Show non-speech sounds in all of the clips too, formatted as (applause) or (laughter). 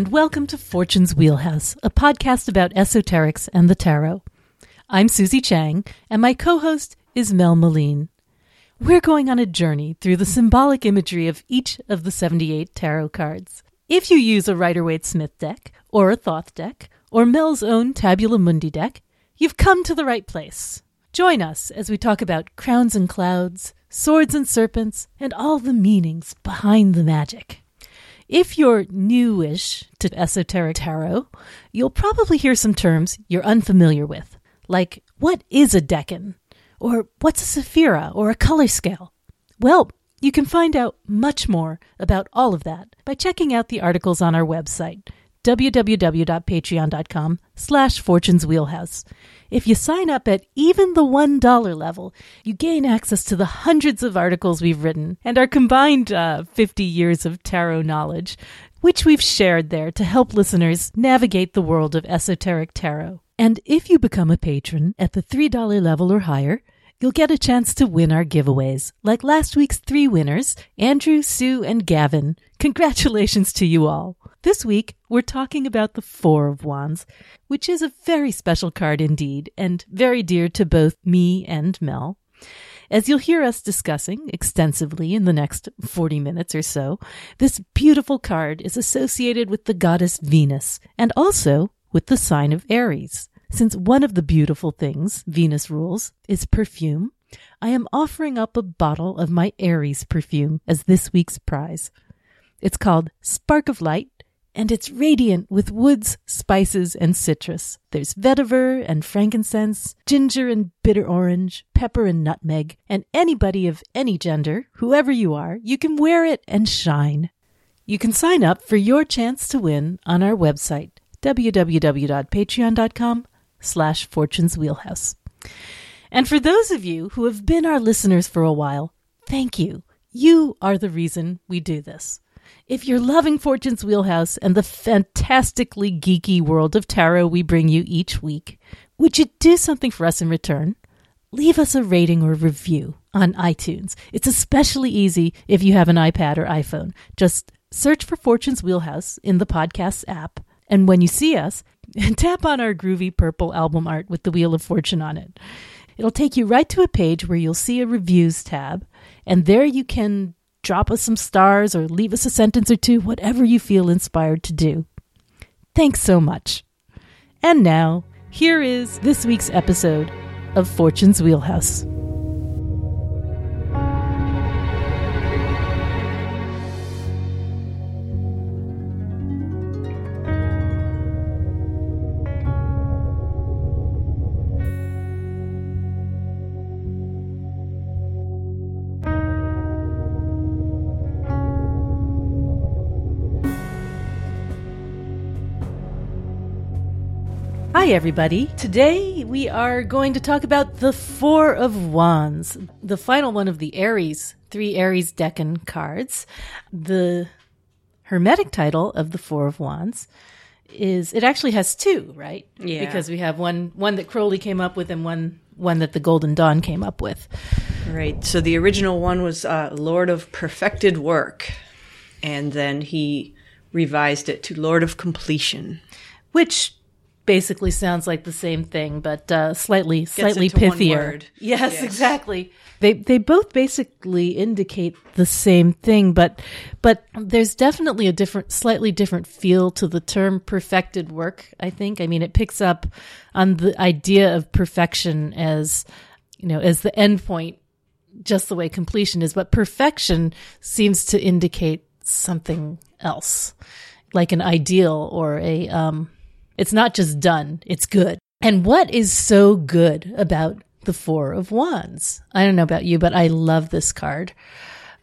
And welcome to Fortune's Wheelhouse, a podcast about esoterics and the tarot. I'm Susie Chang, and my co host is Mel Meleen. We're going on a journey through the symbolic imagery of each of the 78 tarot cards. If you use a Rider Waite Smith deck, or a Thoth deck, or Mel's own Tabula Mundi deck, you've come to the right place. Join us as we talk about crowns and clouds, swords and serpents, and all the meanings behind the magic. If you're newish to esoteric tarot, you'll probably hear some terms you're unfamiliar with, like what is a decan? Or what's a sephira or a color scale? Well, you can find out much more about all of that by checking out the articles on our website, www.patreon.com slash fortunes wheelhouse. If you sign up at even the $1 level, you gain access to the hundreds of articles we've written and our combined uh, 50 years of tarot knowledge, which we've shared there to help listeners navigate the world of esoteric tarot. And if you become a patron at the $3 level or higher, you'll get a chance to win our giveaways, like last week's three winners, Andrew, Sue, and Gavin. Congratulations to you all. This week, we're talking about the Four of Wands, which is a very special card indeed, and very dear to both me and Mel. As you'll hear us discussing extensively in the next 40 minutes or so, this beautiful card is associated with the goddess Venus and also with the sign of Aries. Since one of the beautiful things Venus rules is perfume, I am offering up a bottle of my Aries perfume as this week's prize. It's called Spark of Light and it's radiant with woods, spices, and citrus. There's vetiver and frankincense, ginger and bitter orange, pepper and nutmeg, and anybody of any gender, whoever you are, you can wear it and shine. You can sign up for your chance to win on our website, www.patreon.com slash fortunes wheelhouse. And for those of you who have been our listeners for a while, thank you. You are the reason we do this. If you're loving Fortune's Wheelhouse and the fantastically geeky world of tarot we bring you each week, would you do something for us in return? Leave us a rating or review on iTunes. It's especially easy if you have an iPad or iPhone. Just search for Fortune's Wheelhouse in the podcast app, and when you see us, (laughs) tap on our groovy purple album art with the Wheel of Fortune on it. It'll take you right to a page where you'll see a reviews tab, and there you can drop us some stars or leave us a sentence or two, whatever you feel inspired to do. Thanks so much. And now, here is this week's episode of Fortune's Wheelhouse. Hi, everybody. Today we are going to talk about the Four of Wands, the final one of the Aries, three Aries Decan cards. The Hermetic title of the Four of Wands is it actually has two, right? Yeah. Because we have one one that Crowley came up with and one one that the Golden Dawn came up with. Right. So the original one was uh, Lord of Perfected Work, and then he revised it to Lord of Completion. Which basically sounds like the same thing, but uh, slightly slightly pithier. Yes, Yes. exactly. They they both basically indicate the same thing, but but there's definitely a different, slightly different feel to the term perfected work. I think. I mean, it picks up on the idea of perfection as you know as the end point, just the way completion is. But perfection seems to indicate something else, like an ideal or a um, it's not just done, it's good. And what is so good about the Four of Wands? I don't know about you, but I love this card.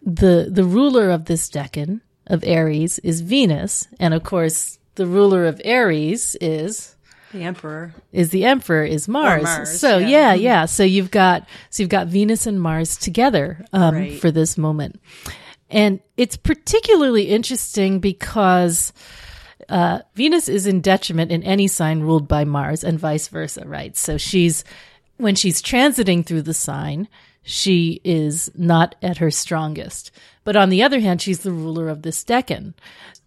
The the ruler of this decan of Aries is Venus, and of course, the ruler of Aries is The Emperor. is the emperor is Mars. Mars, so yeah. yeah. yeah, So you've got so you've got Venus and Mars together um, Right. for this moment, and it's particularly interesting because uh, Venus is in detriment in any sign ruled by Mars, and vice versa, right? So she's when she's transiting through the sign, she is not at her strongest. But on the other hand, she's the ruler of this decan.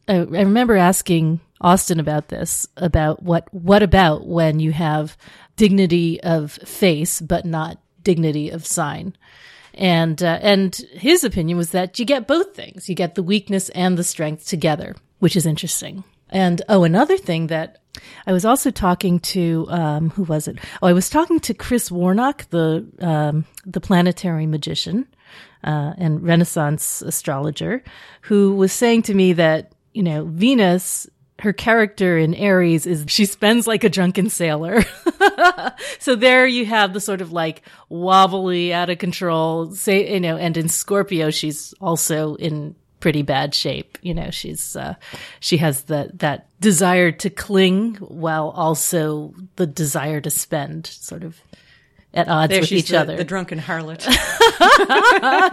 I, I remember asking Austin about this, about what, what about when you have dignity of face, but not dignity of sign? And, uh, and his opinion was that you get both things. You get the weakness and the strength together, which is interesting. And oh, another thing that I was also talking to um, who was it? Oh, I was talking to Chris Warnock, the um, the planetary magician uh, and Renaissance astrologer, who was saying to me that you know Venus. Her character in Aries is she spends like a drunken sailor. (laughs) so there you have the sort of like wobbly, out of control, say, you know, and in Scorpio, she's also in pretty bad shape. You know, she's uh, she has that that desire to cling while also the desire to spend, sort of at odds There with each the, other. the drunken harlot.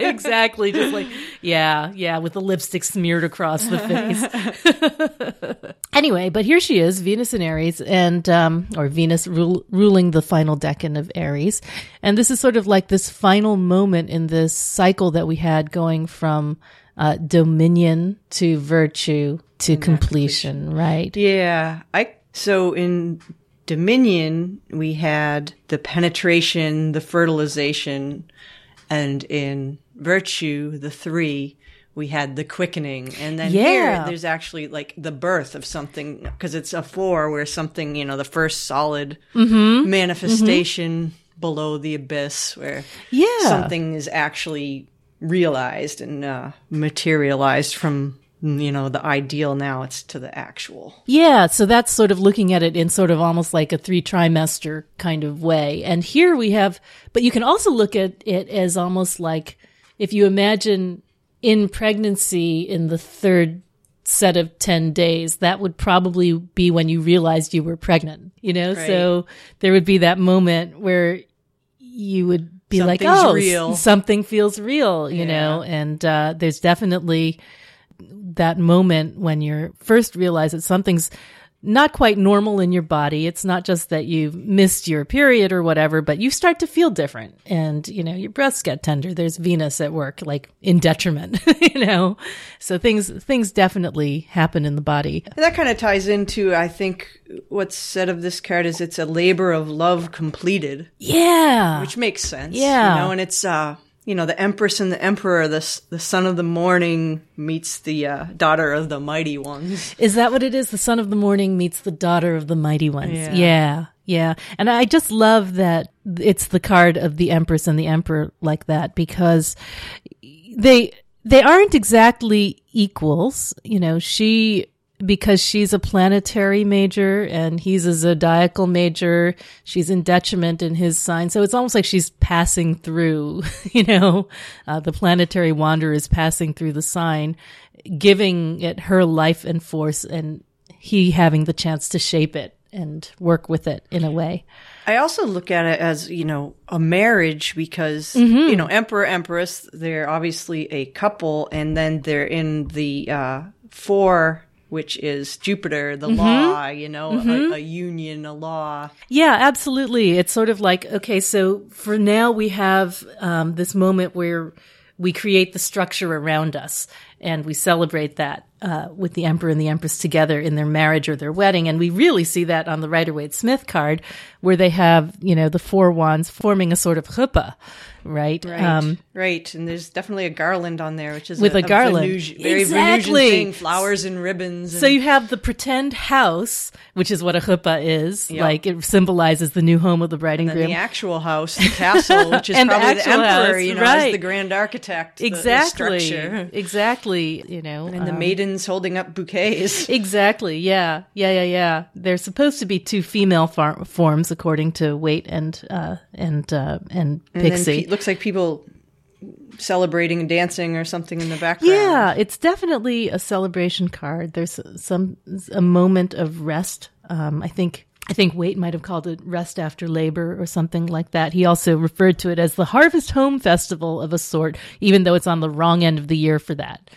(laughs) exactly, just like yeah, yeah, with the lipstick smeared across the face. (laughs) anyway, but here she is, Venus in Aries, and um, or Venus rule, ruling the final decan of Aries, and this is sort of like this final moment in this cycle that we had going from uh, dominion to virtue to completion, right? Yeah, I so in Dominion we had the penetration, the fertilization, and in Virtue, the three, we had the quickening. And then Yeah. here there's actually like the birth of something because it's a four where something, you know, the first solid Mm-hmm. manifestation below the abyss where Yeah. something is actually realized and uh, materialized from you know the ideal now it's to the actual Yeah, so that's sort of looking at it in sort of almost like a three trimester kind of way. And here we have, but you can also look at it as almost like if you imagine in pregnancy in the third set of 10 days, that would probably be when you realized you were pregnant, you know? So there would be that moment where you would be like, oh, real." something feels real, you know? And, uh, there's definitely, that moment when you're first realize that something's not quite normal in your body. It's not just that you've missed your period or whatever, but you start to feel different and, you know, your breasts get tender. There's Venus at work, like in detriment, (laughs) you know? So things, things definitely happen in the body. And that kind of ties into i think what's said of this card is it's a labor of love completed Yeah. which makes sense Yeah. you know and it's uh you know the empress and the emperor the the son of the morning meets the uh, daughter of the mighty ones Is that what it is? The son of the morning meets the daughter of the mighty ones. Yeah. Yeah. yeah. And I just love that it's the card of the empress and the emperor like that because they they aren't exactly equals. You know, she because she's a planetary major and he's a zodiacal major, she's in detriment in his sign. So it's almost like she's passing through, (laughs) you know, uh, the planetary wanderer is passing through the sign, giving it her life and force and he having the chance to shape it and work with it in a way. I also look at it as, you know, a marriage because, Mm-hmm. you know, emperor, empress, they're obviously a couple and then they're in the, uh, four, which is Jupiter, the Mm-hmm. law, you know, a, a union, a law. Yeah, absolutely. It's sort of like, okay, so for now we have um, this moment where we create the structure around us and we celebrate that uh, with the emperor and the empress together in their marriage or their wedding. And we really see that on the Rider Waite Smith card where they have, you know, the four wands forming a sort of chuppah, right? Right. right. And there's definitely a garland on there, which is Um, With a garland. Venusian- very Exactly. Venusian thing, flowers and ribbons. And, So you have the pretend house, which is what a chuppah is, Yep. like it symbolizes the new home of the bride and then groom. the actual house, the castle, (laughs) which is And the probably the, actual emperor, house, you know, right. as the grand architect. the- the exactly, structure. exactly. You know, And the um, maidens holding up bouquets. (laughs) Exactly. Yeah. Yeah. Yeah. Yeah. There's supposed to be two female far- forms, according to Waite and uh, and uh, and And Pixie. Looks like people celebrating and dancing or something in the background. yeah, it's definitely a celebration card. There's some a moment of rest. Um, I think. I think Waite might have called it rest after labor or something like that. He also referred to it as the Harvest Home Festival of a sort, even though it's on the wrong end of the year for that.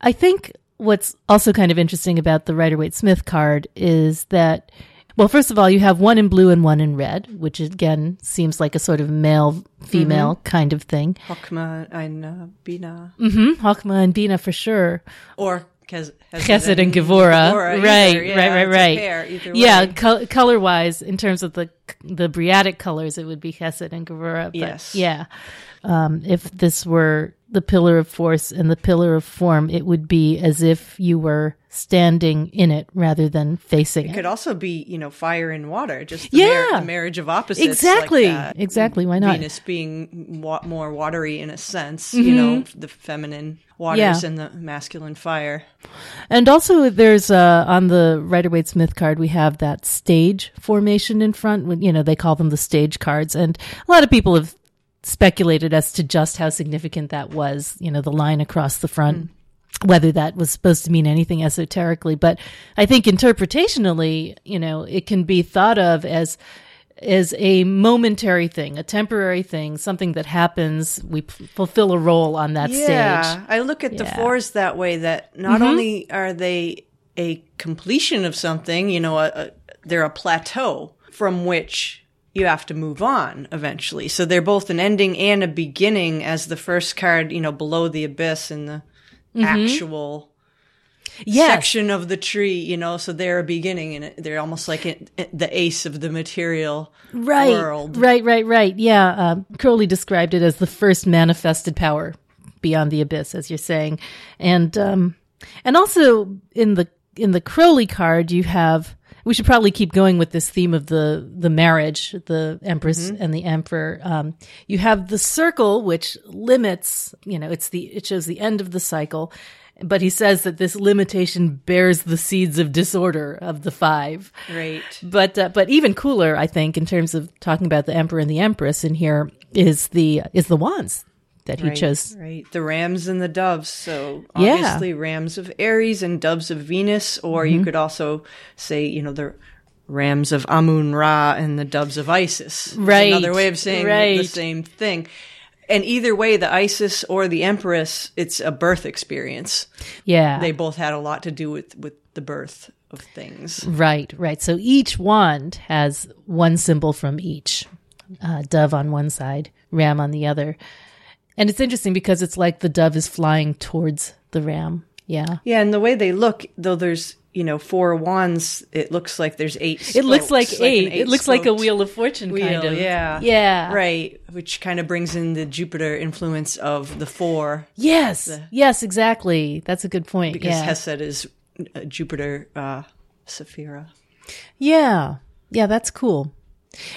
I think what's also kind of interesting about the Rider Waite Smith card is that Well, first of all, you have one in blue and one in red, which again seems like a sort of male female kind of thing. Hokma and uh, Bina. hmm Hakma and Bina for sure. Or Chesed and Gevura, Gevura, right, either. Yeah, right, right, right. Yeah, col- color wise, in terms of the the Briatic colors, it would be Chesed and Gevura. Yes. yeah. Um, if this were the pillar of force and the pillar of form, it would be as if you were standing in it rather than facing It it. could also be, you know, fire and water, just the, Yeah. mar- the marriage of opposites. like Exactly. that. Exactly. Why not? Venus being wa- more watery in a sense, you know, the feminine waters Mm-hmm. Yeah. and the masculine fire. And also, there's uh, on the Rider Waite Smith card, we have that stage formation in front. When You know, they call them the stage cards, and a lot of people have speculated as to just how significant that was. You know, the line across the front, whether that was supposed to mean anything esoterically. But I think interpretationally, you know, it can be thought of as as a momentary thing, a temporary thing, something that happens. We p- fulfill a role on that stage. Yeah, I look at the Yeah. Mm-hmm. fours that way. That not only are they a completion of something, you know, a, a, they're a plateau from which you have to move on eventually. So they're both an ending and a beginning, as the first card, you know, below the abyss in the Mm-hmm. actual Yes. section of the tree, you know. So they're a beginning, and they're almost like the ace of the material right, world. Right, right, right. Yeah. Um, Crowley described it as the first manifested power beyond the abyss, as you're saying, and um, and also in the in the Crowley card, you have. We should probably keep going with this theme of the the marriage, the empress and the emperor. Um, you have the circle, which limits. You know, it's the it shows the end of the cycle. But he says that this limitation bears the seeds of disorder of the five. Right. But uh, but even cooler, I think, in terms of talking about the emperor and the empress in here is the is the wands that he Right, chose. Right. The rams and the doves. So Yeah. obviously rams of Aries and doves of Venus, or Mm-hmm. you could also say, you know, the rams of Amun Ra and the doves of Isis. It's Right, Another way of saying the- the same thing. And either way, the Isis or the Empress, it's a birth experience. Yeah, They both had a lot to do with, with the birth of things. right, right. So each wand has one symbol from each uh, dove on one side, ram on the other, and it's interesting because it's like the dove is flying towards the ram. Yeah. Yeah, and the way they look, though there's, you know, four wands, it looks like there's eight It looks like spokes, an eight. It looks like a wheel of fortune wheel, kind of. yeah. Yeah. Right, which kind of brings in the Jupiter influence of the four Yes. Yes, exactly. That's a good point. because yeah. Hesed is uh, Jupiter uh, Sephira. Yeah. Yeah, that's cool.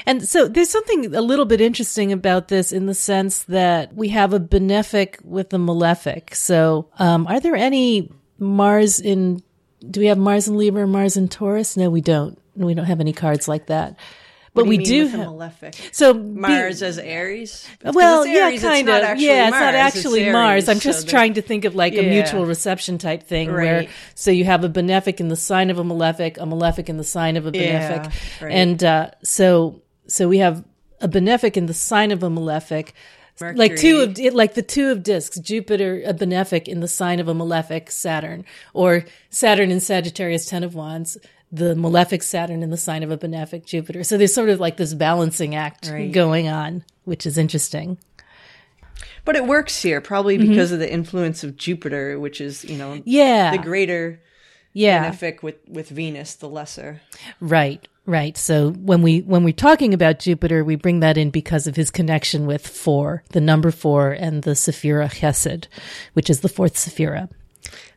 And so there's something a little bit interesting about this in the sense that we have a benefic with a malefic. So, um, are there any Mars in, do we have Mars in Libra Mars in Taurus? No, we don't. We don't have any cards like that. But What we you mean do with the have, malefic. so be- Mars as Aries. Well, it's yeah, kind of. actually Yeah, it's not Mars, actually Aries, Mars. I'm just the- trying to think of like a mutual reception type thing where Right. so you have a benefic in the sign of a malefic, a malefic in the sign of a benefic, Yeah, right. and uh, so so we have a benefic in the sign of a malefic. Like two of it, like the two of discs, Jupiter a benefic in the sign of a malefic Saturn, or Saturn in Sagittarius, ten of wands, the malefic Saturn in the sign of a benefic Jupiter. So there's sort of like this balancing act Right. going on, which is interesting. But it works here, probably because of the influence of Jupiter, which is, you know, Mm-hmm. Yeah. the greater Yeah. benefic with, with Venus, the lesser. Right, right. So when we when we're talking about Jupiter, we bring that in because of his connection with four, the number four, and the Sephira Chesed, which is the fourth Sephira.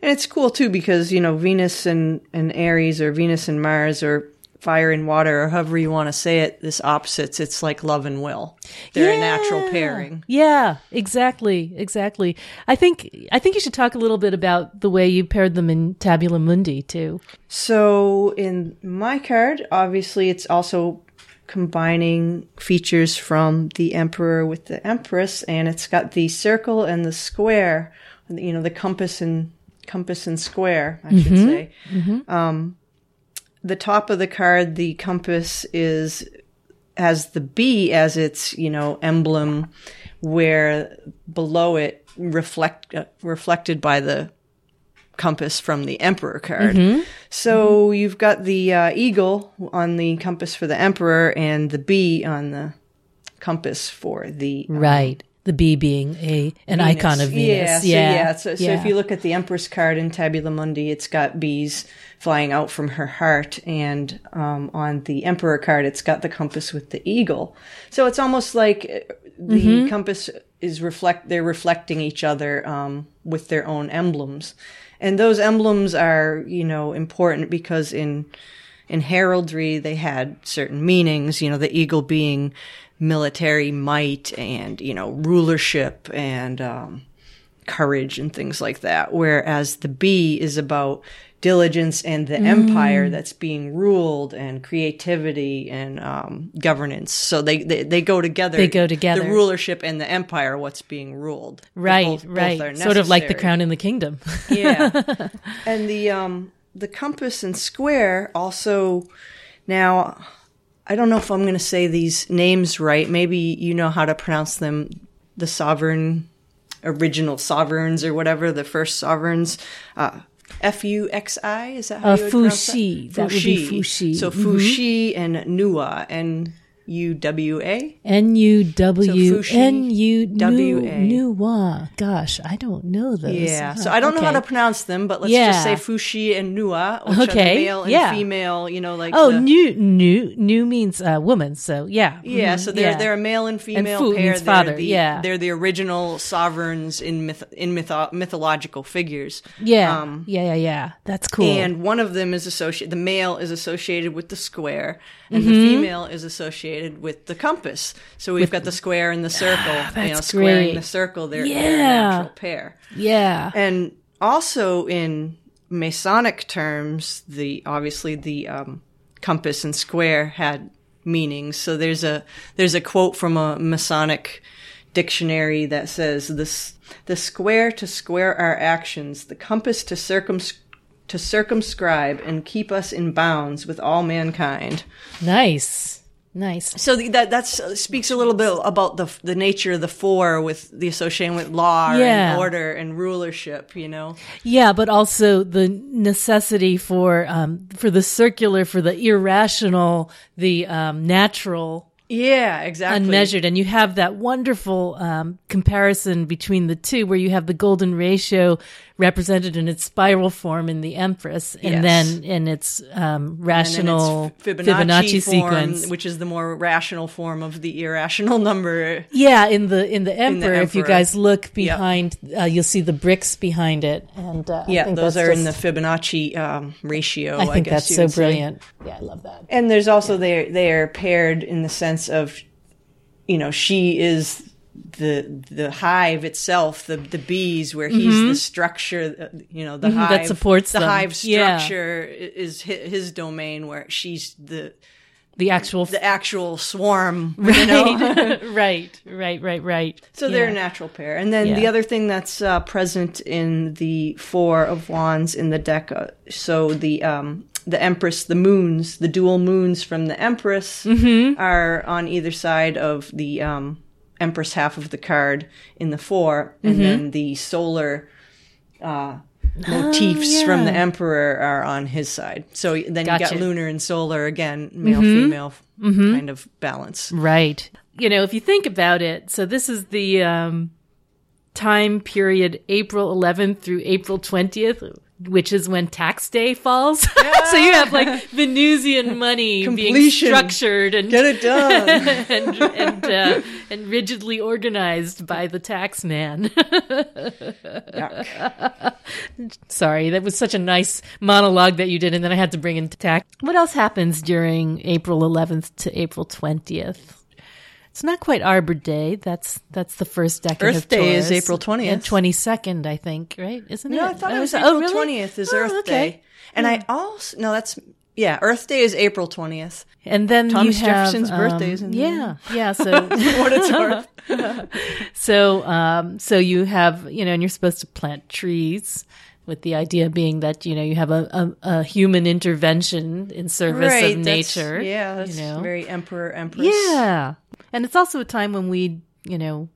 And it's cool too because, you know, Venus and, and Aries or Venus and Mars or fire and water or however you want to say it, this opposites, it's like love and will. They're a natural pairing. Yeah, exactly, exactly. I think I think you should talk a little bit about the way you paired them in Tabula Mundi too. So in my card, obviously it's also combining features from the emperor with the empress and it's got the circle and the square, you know, the compass and compass and square, I should say. Um, the top of the card, the compass is has the bee as its, you know, emblem where below it reflect uh, reflected by the compass from the emperor card. So you've got the uh, eagle on the compass for the emperor and the bee on the compass for the Right. The bee being a an Venus. icon of Venus. Yeah, so, yeah. yeah. So, so if you look at the Empress card in Tabula Mundi, it's got bees flying out from her heart, and um, on the Emperor card, it's got the compass with the eagle. So it's almost like uh, the Mm-hmm. compass is reflect. They're reflecting each other um, with their own emblems, and those emblems are you know important because in in heraldry they had certain meanings you know the eagle being military might and you know rulership and um, courage and things like that whereas the bee is about diligence and the Mm. empire that's being ruled and creativity and um, governance so they, they they go together They go together. the rulership and the empire what's being ruled Right, Both- both right. are Sort of like the crown in the kingdom. yeah. (laughs) and the um the compass and square also now I don't know if I'm going to say these names right. Maybe you know how to pronounce them. The sovereign original sovereigns or whatever, the first sovereigns. Uh F U X I is that how Uh, you would pronounce that? Fuxi. That would be Fuxi. So. Fuxi and Nua N U W A. N U W N U W-A. Gosh, I don't know those. Yeah. Huh, So I don't know how to pronounce them, but let's Yeah. just say Fushi and Nua, which are Okay, male and yeah. female. You know, like Oh, the- new, new, new means uh, woman. So yeah, Yeah, Mhm, so they're yeah. they're a male and female fu pair. means they're father, the, yeah. they're the original sovereigns in myth in mytho- mythological figures. yeah, um, yeah, yeah, yeah. That's cool. And one of them is associated. The male is associated with the square, and Mm-hmm. the female is associated with the compass. So we've got the square and the circle. you know, square great. and the circle. They're, they're a Yeah. natural pair. yeah, And also in Masonic terms, the obviously the um, compass and square had meanings. So there's a there's a quote from a Masonic dictionary that says this the square to square our actions, the compass to circums to circumscribe and keep us in bounds with all mankind. nice, nice. So the, that that's uh, speaks a little bit about the the nature of the four with the association with law Yeah. and order and rulership. You know. Yeah, but also the necessity for um for the circular, for the irrational, the um natural. Yeah, exactly. unmeasured and you have that wonderful um, comparison between the two where you have the golden ratio represented in its spiral form in the empress and Yes. then in its um, rational it's Fibonacci, form, sequence which is the more rational form of the irrational (laughs) number. yeah in the in the emperor, if you guys look behind uh, you'll see the bricks behind it and uh, I Yeah, think those are in the Fibonacci um, ratio. I, I think guess that's so would say. brilliant yeah i love that And there's also they they are paired in the sense of, you know, she is the the hive itself, the the bees, where he's the structure, you know, the Mm-hmm. that supports the them. hive Yeah. structure is hi- his domain, where she's the the actual the actual swarm. (laughs) You know? (laughs) right right right right So they're a natural pair. And then Yeah. the other thing that's uh, present in the four of wands in the deck, uh, so the um, the empress, the moons, the dual moons from the empress Mm-hmm. are on either side of the um, empress half of the card in the four, and Mm-hmm. then the solar. Uh, motifs Oh, from the emperor are on his side. So then you Gotcha. got lunar and solar again, male Mm-hmm. female kind of balance. Right. You know, if you think about it, so this is the um, time period April 11th through April 20th, which is when tax day falls. (laughs) so you have like Venusian money being Completion. structured and Get it done. (laughs) and and, uh, and rigidly organized by the tax man. (laughs) Sorry, that was such a nice monologue that you did, and then I had to bring in tax. What else happens during April 11th to April 20th? It's not quite Arbor Day. That's that's the first decade Earth Day is April 20th. and 22nd, I think. Right? Isn't it? No, I thought it was oh, April really? twentieth is Oh, Earth okay. Day, and I also no, that's yeah, Earth Day is April twentieth. And then Thomas you have, Jefferson's um, birthday is in yeah, yeah. So (laughs) (laughs) What it's worth. So, um, so you have, you know, and you're supposed to plant trees with the idea being that, you know, you have a, a, a human intervention in service of that's- nature. Yeah, that's you know? very Emperor Empress. Yeah. And it's also a time when we, you know,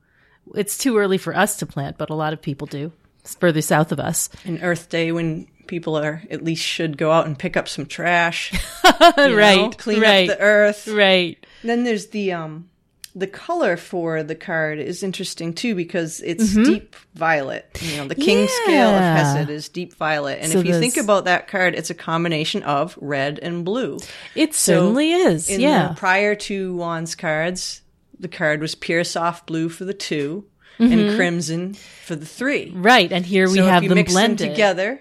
it's too early for us to plant, but a lot of people do. further south of us. An Earth Day when people are at least should go out and pick up some trash, (laughs) you know, right. clean right. up the earth. Right. Then there's the um the color for the card is interesting too because it's deep violet. You know, the king scale of Mm-hmm. Hesed is deep violet. And So if you think about that card, it's a combination of red and blue. It certainly is. Yeah. prior to wands cards, the card was pure soft blue for the 2 Mm-hmm. and crimson for the three. right. And here we so have if you them blended. them together,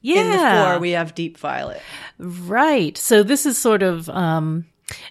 yeah. in the four we have deep violet. Right. So this is sort of, um,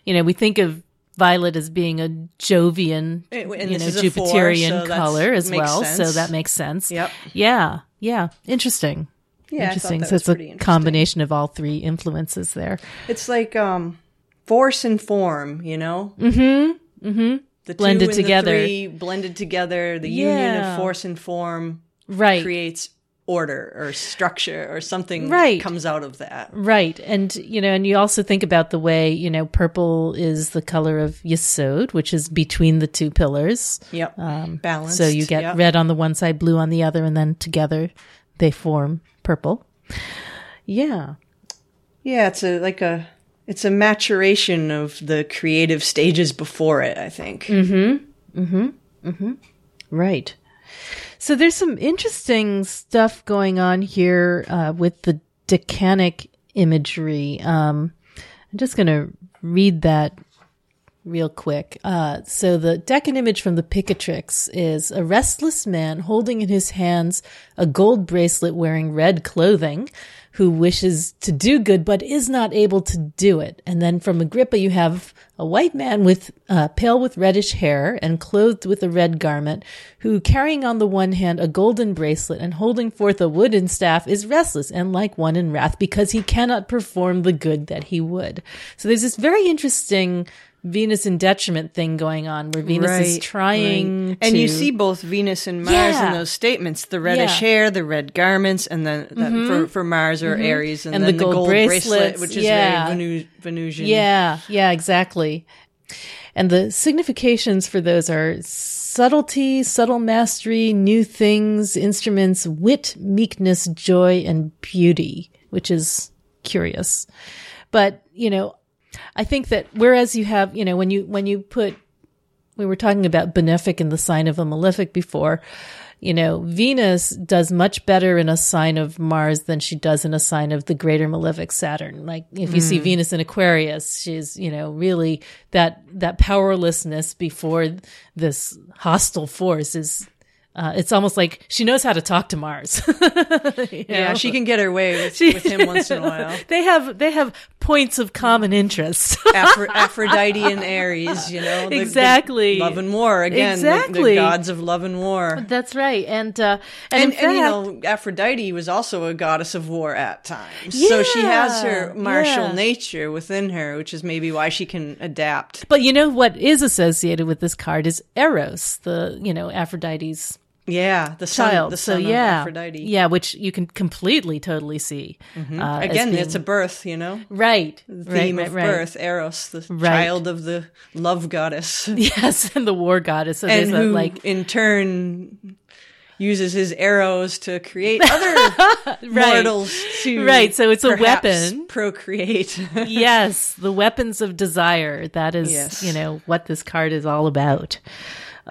you know, we think of violet as being a Jovian, And you know, a four, Jupiterian so color as well. So that makes sense. Yep. Yeah. Yeah. Interesting. Yeah, interesting. So it's a interesting. combination of all three influences there. It's like um force and form, you know? Mm-hmm. Mm-hmm. The Blended two and together. The three blended together. The union of force and form Right. creates order or structure or something Right. comes out of that. Right. And, you know, and you also think about the way, you know, purple is the color of Yesod, which is between the two pillars. Yep. Balanced. Um, So you get yep. red on the one side, blue on the other, and then together they form purple. Yeah. Yeah, it's a like a it's a maturation of the creative stages before it, I think. Mm-hmm. Mm-hmm. Mm-hmm. Right. So there's some interesting stuff going on here uh, with the decanic imagery. Um, I'm just going to read that real quick. Uh, so the Decan image from the Picatrix is a restless man holding in his hands a gold bracelet wearing red clothing who wishes to do good but is not able to do it. And then from Agrippa you have a white man with uh, pale with reddish hair and clothed with a red garment who carrying on the one hand a golden bracelet and holding forth a wooden staff is restless and like one in wrath because he cannot perform the good that he would. So there's this very interesting Venus in detriment thing going on where Venus is trying right. And you see both Venus and Mars Yeah. in those statements: the reddish Yeah. Mm-hmm. hair, the red garments, and then that for for Mars or Aries, and, And then the gold bracelet, which is yeah. very Venu- Venusian. Yeah, yeah, exactly. And the significations for those are subtlety, subtle mastery, new things, instruments, wit, meekness, joy, and beauty, which is curious. But, you know, I think that whereas you have, you know, when you, when you put, we were talking about benefic in the sign of a malefic before, you know, Venus does much better in a sign of Mars than she does in a sign of the greater malefic Saturn. Like if you see Venus in Aquarius, she's, you know, really that, that powerlessness before this hostile force is, uh, it's almost like she knows how to talk to Mars. (laughs) Yeah, know? she can get her way with, with him once in a while. (laughs) they have, they have points of common interest. (laughs) Aphro- Aphrodite and Ares, you know, the- the Exactly. love and war again, the- the, Exactly. gods of love and war. That's right. And, uh, and, And, in and you know, Aphrodite was also a goddess of war at times. so she has her martial yeah. nature within her, which is maybe why she can adapt. But you know what is associated with this card is Eros, the you know Aphrodite's Yeah, the son, child. the so son yeah, Aphrodite. yeah, which you can completely, totally see. Uh, Again, being- it's a birth, you know, right, theme right, right, of right. birth, Eros, the child of the love goddess, (laughs) Yes, and the war goddess. So and who, like in turn, uses his arrows to create (laughs) other mortals to Right, so it's a weapon. procreate. (laughs) yes, the weapons of desire. That is, Yes. you know, what this card is all about.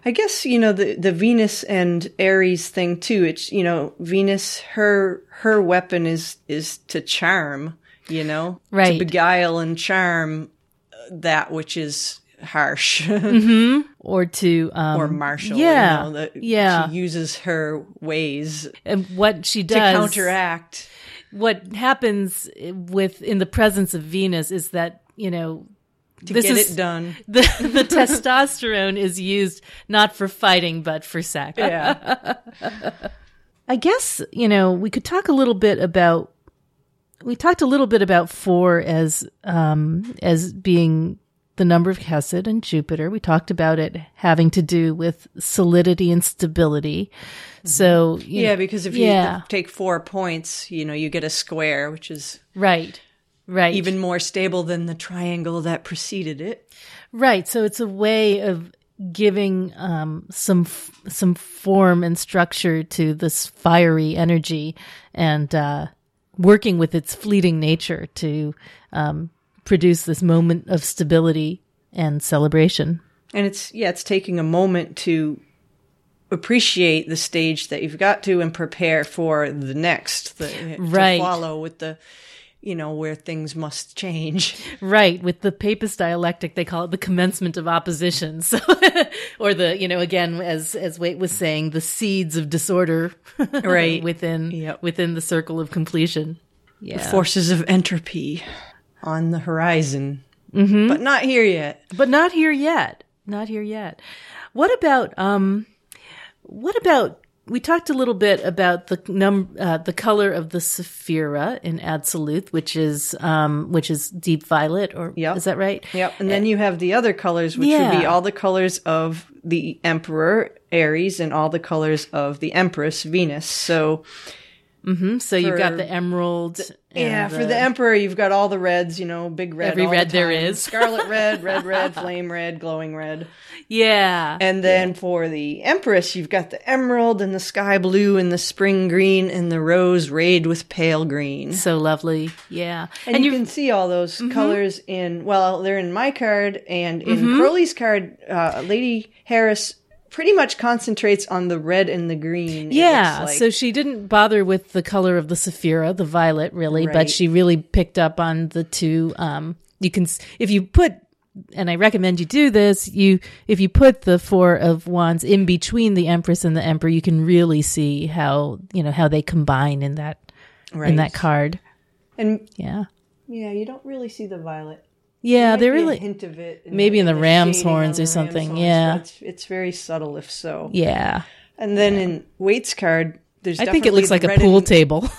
I guess you know the the Venus and Aries thing too. It's you know Venus her her weapon is is to charm, you know, Right. to beguile and charm uh, that which is harsh (laughs) Or to um, or martial. Yeah, you know, that yeah. She uses her ways and what she does to counteract. what happens with in the presence of Venus is that you know To this get is it done. (laughs) the the testosterone is used not for fighting but for sex. Yeah. (laughs) I guess you know we could talk a little bit about we talked a little bit about four as um as being the number of Hesed and Jupiter. We talked about it having to do with solidity and stability. So you Mm-hmm. yeah, know- because if you yeah take four points, you know, you get a square, which is right right even more stable than the triangle that preceded it. Right. So it's a way of giving um, some f- some form and structure to this fiery energy and uh, working with its fleeting nature to um, produce this moment of stability and celebration. And it's yeah, it's taking a moment to appreciate the stage that you've got to and prepare for the next, the, Right. to follow with the, you know, where things must change. Right, with the papist dialectic, they call it the commencement of opposition. (laughs) So, or the, you know, again, as as Waite was saying, the seeds of disorder, (laughs) Right. within Yep. within the circle of completion. Yeah, The Forces of entropy on the horizon, mm-hmm. but not here yet. but not here yet. Not here yet. What about um, what about? We talked a little bit about the num uh, the color of the Sephira in Absolute, which is um, which is deep violet, or Yep. is that right? Yep. And then you have the other colors, which would be all the colors of the Emperor Aries and all the colors of the Empress Venus. So So you've got the emerald. yeah, and for the Emperor, you've got all the reds. You know, big red. Every all the red there is. (laughs) Scarlet red, red red, (laughs) flame red, glowing red. yeah, And then for the Empress, you've got the emerald and the sky blue and the spring green and the rose rayed with pale green. so lovely. Yeah, And, you can see all those Mm-hmm. colors in, well, they're in my card and in Crowley's card, uh, Lady Harris pretty much concentrates on the red and the green. yeah. like. So she didn't bother with the color of the Sephira, the violet, really, Right. but she really picked up on the two. Um, you can if you put. And I recommend you do this. You, if you put the four of wands in between the empress and the emperor, you can really see how you know how they combine in that in that card. and Yeah, yeah, you don't really see the violet. Yeah, Might they be a really, hint of it. maybe in the ram's horns the or something, horns, yeah. It's, it's very subtle, if so. yeah. And then in Waite's card, there's I think it looks like a pool and- table. (laughs)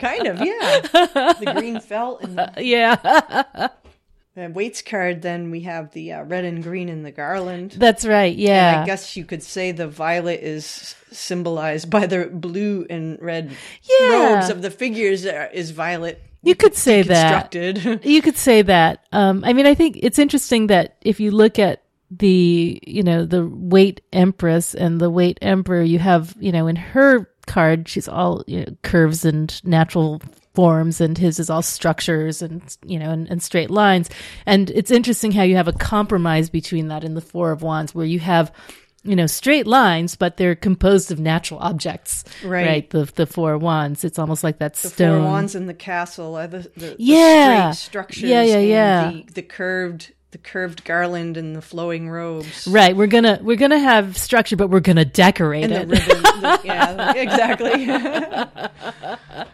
Kind of, yeah. the green felt and the (laughs) yeah, (laughs) uh, Waite's card. Then we have the uh, red and green in the garland. that's right. And Yeah, I guess you could say the violet is symbolized by the blue and red Yeah. robes of the figures are, is violet you could say that. (laughs) You could say that. Um, I mean, I think it's interesting that if you look at the, you know, the Waite empress and the Waite emperor, you have, you know, in her card, she's all you know, curves and natural forms, and his is all structures and, you know, and, and straight lines. And it's interesting how you have a compromise between that in the Four of Wands, where you have, you know, straight lines, but they're composed of natural objects. Right. The the four wands. It's almost like that the stone. four wands in the castle are the, the, the Yeah. straight structures. Yeah, yeah, yeah. The, the curved the curved garland and the flowing robes. Right, we're gonna we're gonna have structure, but we're gonna decorate And the it. ribbon. the- (laughs) yeah, exactly. (laughs)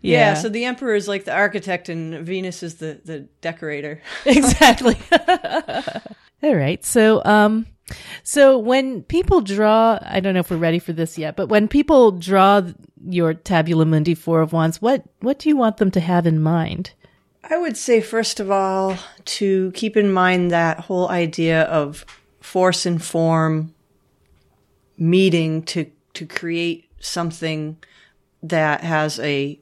yeah. so the emperor is like the architect and Venus is the, the decorator. exactly. (laughs) All right. So, um, so when people draw, I don't know if we're ready for this yet, but when people draw your Tabula Mundi Four of Wands, what what do you want them to have in mind? I would say, first of all, to keep in mind that whole idea of force and form meeting to, to create something that has a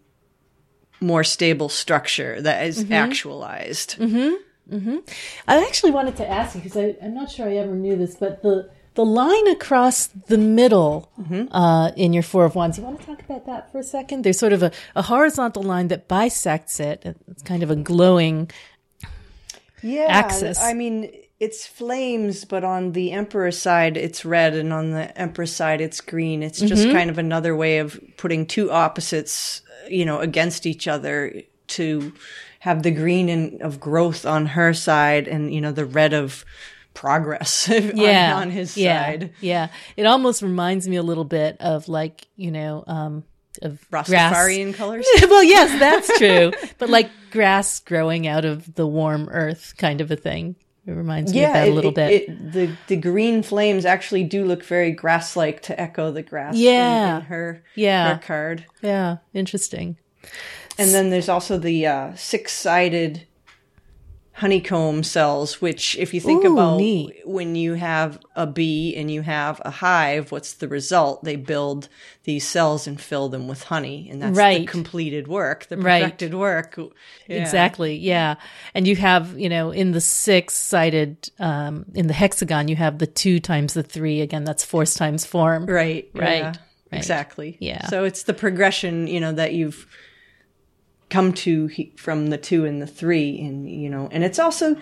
more stable structure that is mm-hmm. actualized. Mm-hmm. I actually wanted to ask you because I'm not sure I ever knew this, but the the line across the middle uh, in your Four of Wands, you want to talk about that for a second? There's sort of a, a horizontal line that bisects it. It's kind of a glowing. yeah, axis. I mean, it's flames, but on the emperor's side, it's red, and on the empress side, it's green. It's just Mm-hmm. kind of another way of putting two opposites, you know, against each other to have the green and of growth on her side, and you know, the red of progress (laughs) on- yeah, on, his yeah, side. Yeah, it almost reminds me a little bit of like you know um, of grass. Rastafarian colors. (laughs) well, yes, that's true, (laughs) but like grass growing out of the warm earth, kind of a thing. It reminds me of that a little it- bit. it- the the green flames actually do look very grass-like to echo the grass. in- Yeah. in, her Yeah. her card. yeah, interesting. And then there's also the uh, six-sided honeycomb cells, which if you think Ooh, about neat. when you have a bee and you have a hive, what's the result? They build these cells and fill them with honey. And that's the completed work, the Right. perfected work. Yeah. Exactly. Yeah. And you have, you know, in the six sided, um, in the hexagon, you have the two times the three. Again, that's force times form. Right. Right, yeah, right. Exactly. Yeah. So it's the progression, you know, that you've come to he- from the two and the three, and you know, and it's also,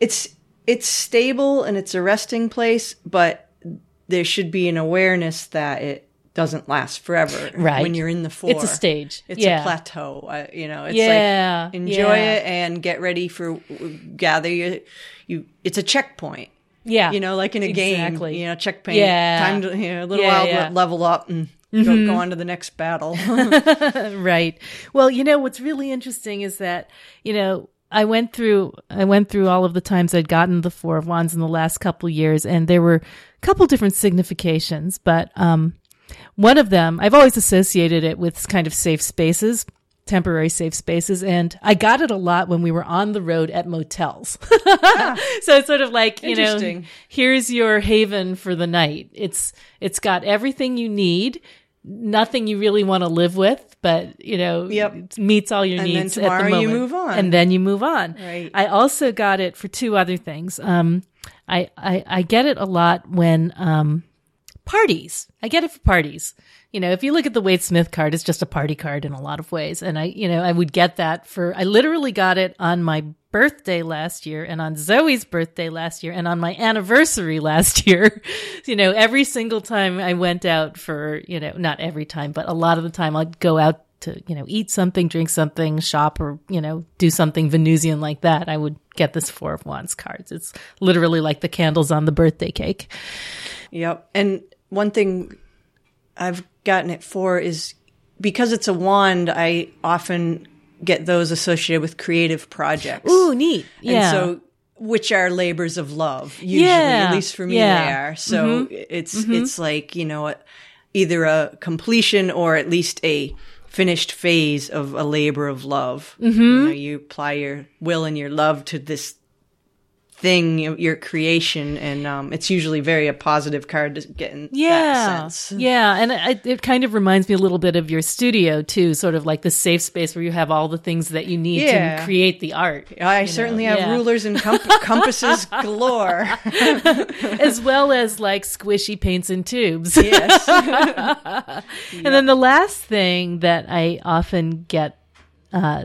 it's it's stable and it's a resting place, but there should be an awareness that it doesn't last forever. Right. When you're in the four, It's a stage. It's yeah. a plateau. Uh, you know, it's Yeah, like enjoy yeah. it and get ready for gather your you. It's a checkpoint. yeah. You know, like in a Exactly. game, you know, checkpoint. Yeah. Time to, you know, a little while, level up and go, go on to the next battle. (laughs) right. Well, you know what's really interesting is that you know I went through I went through all of the times I'd gotten the four of wands in the last couple years, and there were a couple different significations, but um, one of them I've always associated it with kind of safe spaces. Temporary safe spaces, and I got it a lot when we were on the road at motels. (laughs) so it's sort of like you know, here's your haven for the night. It's it's got everything you need, nothing you really want to live with, but you know, Yep. it meets all your needs And then needs. at tomorrow the you move on. and then you move on. Right. I also got it for two other things. Um, I I, I get it a lot when um parties. I get it for parties. You know, if you look at the Waite Smith card, it's just a party card in a lot of ways. And I, you know, I would get that for, I literally got it on my birthday last year and on Zoe's birthday last year and on my anniversary last year. (laughs) you know, every single time I went out for, you know, not every time, but a lot of the time I'd go out to, you know, eat something, drink something, shop or, you know, do something Venusian like that. I would get this Four of Wands cards. It's literally like the candles on the birthday cake. yep. And one thing I've gotten it for is because it's a wand, I often get those associated with creative projects. Ooh, neat. Yeah. And so, which are labors of love, usually, Yeah. at least for me, Yeah. they are. So it's, it's like, you know, either a completion or at least a finished phase of a labor of love. Mm-hmm. You know, you apply your will and your love to this thing, your creation, and um, it's usually very a positive card to get in yeah, that sense. yeah, and it, it kind of reminds me a little bit of your studio too, sort of like the safe space where you have all the things that you need Yeah. to create the art, I certainly have yeah. rulers and comp- (laughs) compasses galore. (laughs) as well as like squishy paints and tubes. yes. (laughs) And then the last thing that I often get, uh,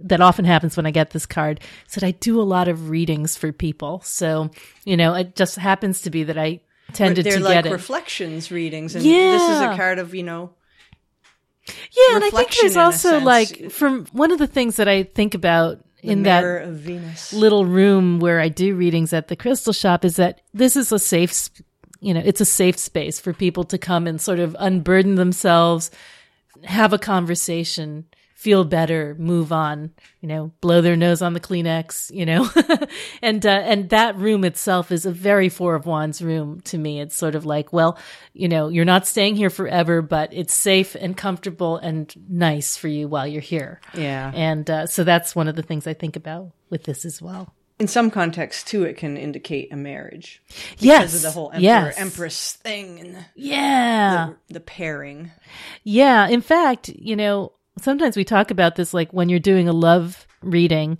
that often happens when I get this card is that I do a lot of readings for people. So, you know, it just happens to be that I tended They're to like get it. reflections readings, and this is a card of you know yeah, and I think there's also like, from one of the things that I think about the in that of Venus. little room where I do readings at the crystal shop is that this is a safe, you know, it's a safe space for people to come and sort of unburden themselves, have a conversation, feel better, move on, you know, blow their nose on the Kleenex, you know, (laughs) and, uh, and that room itself is a very four of wands room to me. It's sort of like, well, you know, you're not staying here forever, but it's safe and comfortable and nice for you while you're here. Yeah. And uh, so that's one of the things I think about with this as well. In some contexts, too, it can indicate a marriage Yes. because of the whole emperor yes. empress thing and the, Yeah. the pairing. Yeah. In fact, you know, sometimes we talk about this like when you're doing a love reading,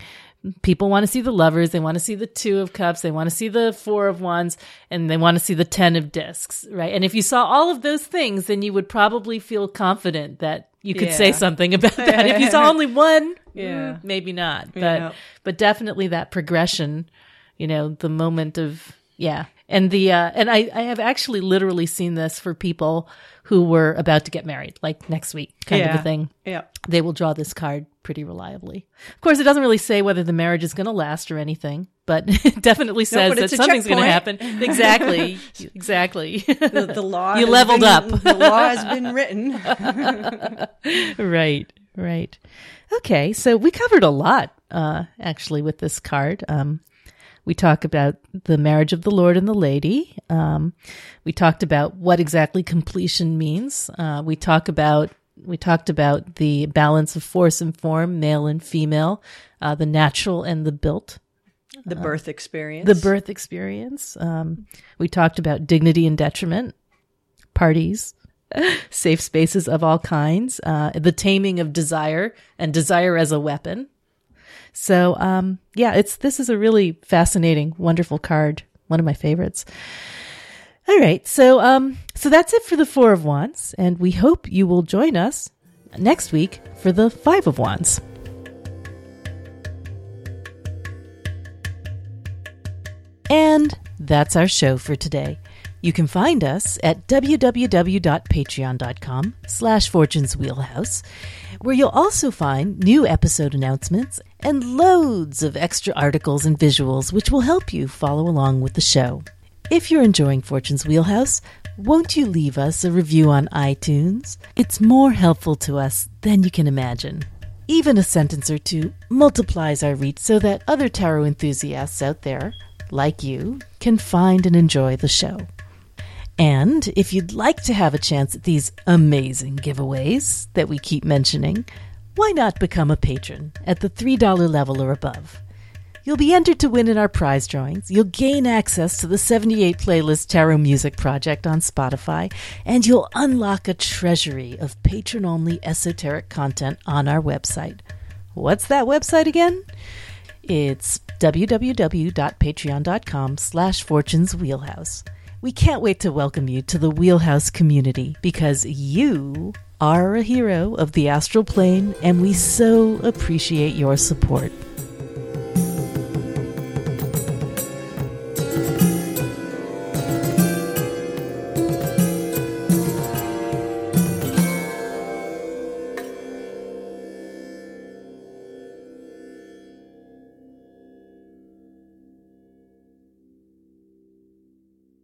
people want to see the lovers, they want to see the two of cups, they want to see the four of wands, and they want to see the ten of discs, right? And if you saw all of those things, then you would probably feel confident that you could say something about that. if you saw (laughs) only one, Yeah. mm, maybe not. But Yeah. but definitely that progression, you know, the moment of yeah. And the uh and I I have actually literally seen this for people who were about to get married, like next week kind of a thing. Yeah. They will draw this card pretty reliably. Of course, it doesn't really say whether the marriage is going to last or anything, but (laughs) it definitely says but that something's going to happen. Exactly. (laughs) exactly. The, the law. (laughs) You leveled been- up. the law has been written. right, right. Okay, so we covered a lot uh actually with this card. Um we talk about the marriage of the Lord and the Lady. Um, we talked about what exactly completion means. Uh, we talk about we talked about the balance of force and form, male and female, uh, the natural and the built. The birth experience. the birth experience. Um, we talked about dignity and detriment, parties, (laughs) safe spaces of all kinds, uh, the taming of desire and desire as a weapon. So, um, yeah, it's this is a really fascinating, wonderful card. One of my favorites. All right, so um, so that's it for the Four of Wands, and we hope you will join us next week for the Five of Wands. And that's our show for today. You can find us at www.patreon.com slash fortunes wheelhouse, where you'll also find new episode announcements and loads of extra articles and visuals which will help you follow along with the show. If you're enjoying Fortune's Wheelhouse, won't you leave us a review on iTunes? It's more helpful to us than you can imagine. Even a sentence or two multiplies our reach so that other tarot enthusiasts out there, like you, can find and enjoy the show. And if you'd like to have a chance at these amazing giveaways that we keep mentioning, why not become a patron at the $3 level or above? You'll be entered to win in our prize drawings. You'll gain access to the 78 playlist Tarot Music Project on Spotify, and you'll unlock a treasury of patron only esoteric content on our website. What's that website again? It's www.patreon.com slash fortunes wheelhouse. We can't wait to welcome you to the Wheelhouse community because you are a hero of the astral plane and we so appreciate your support.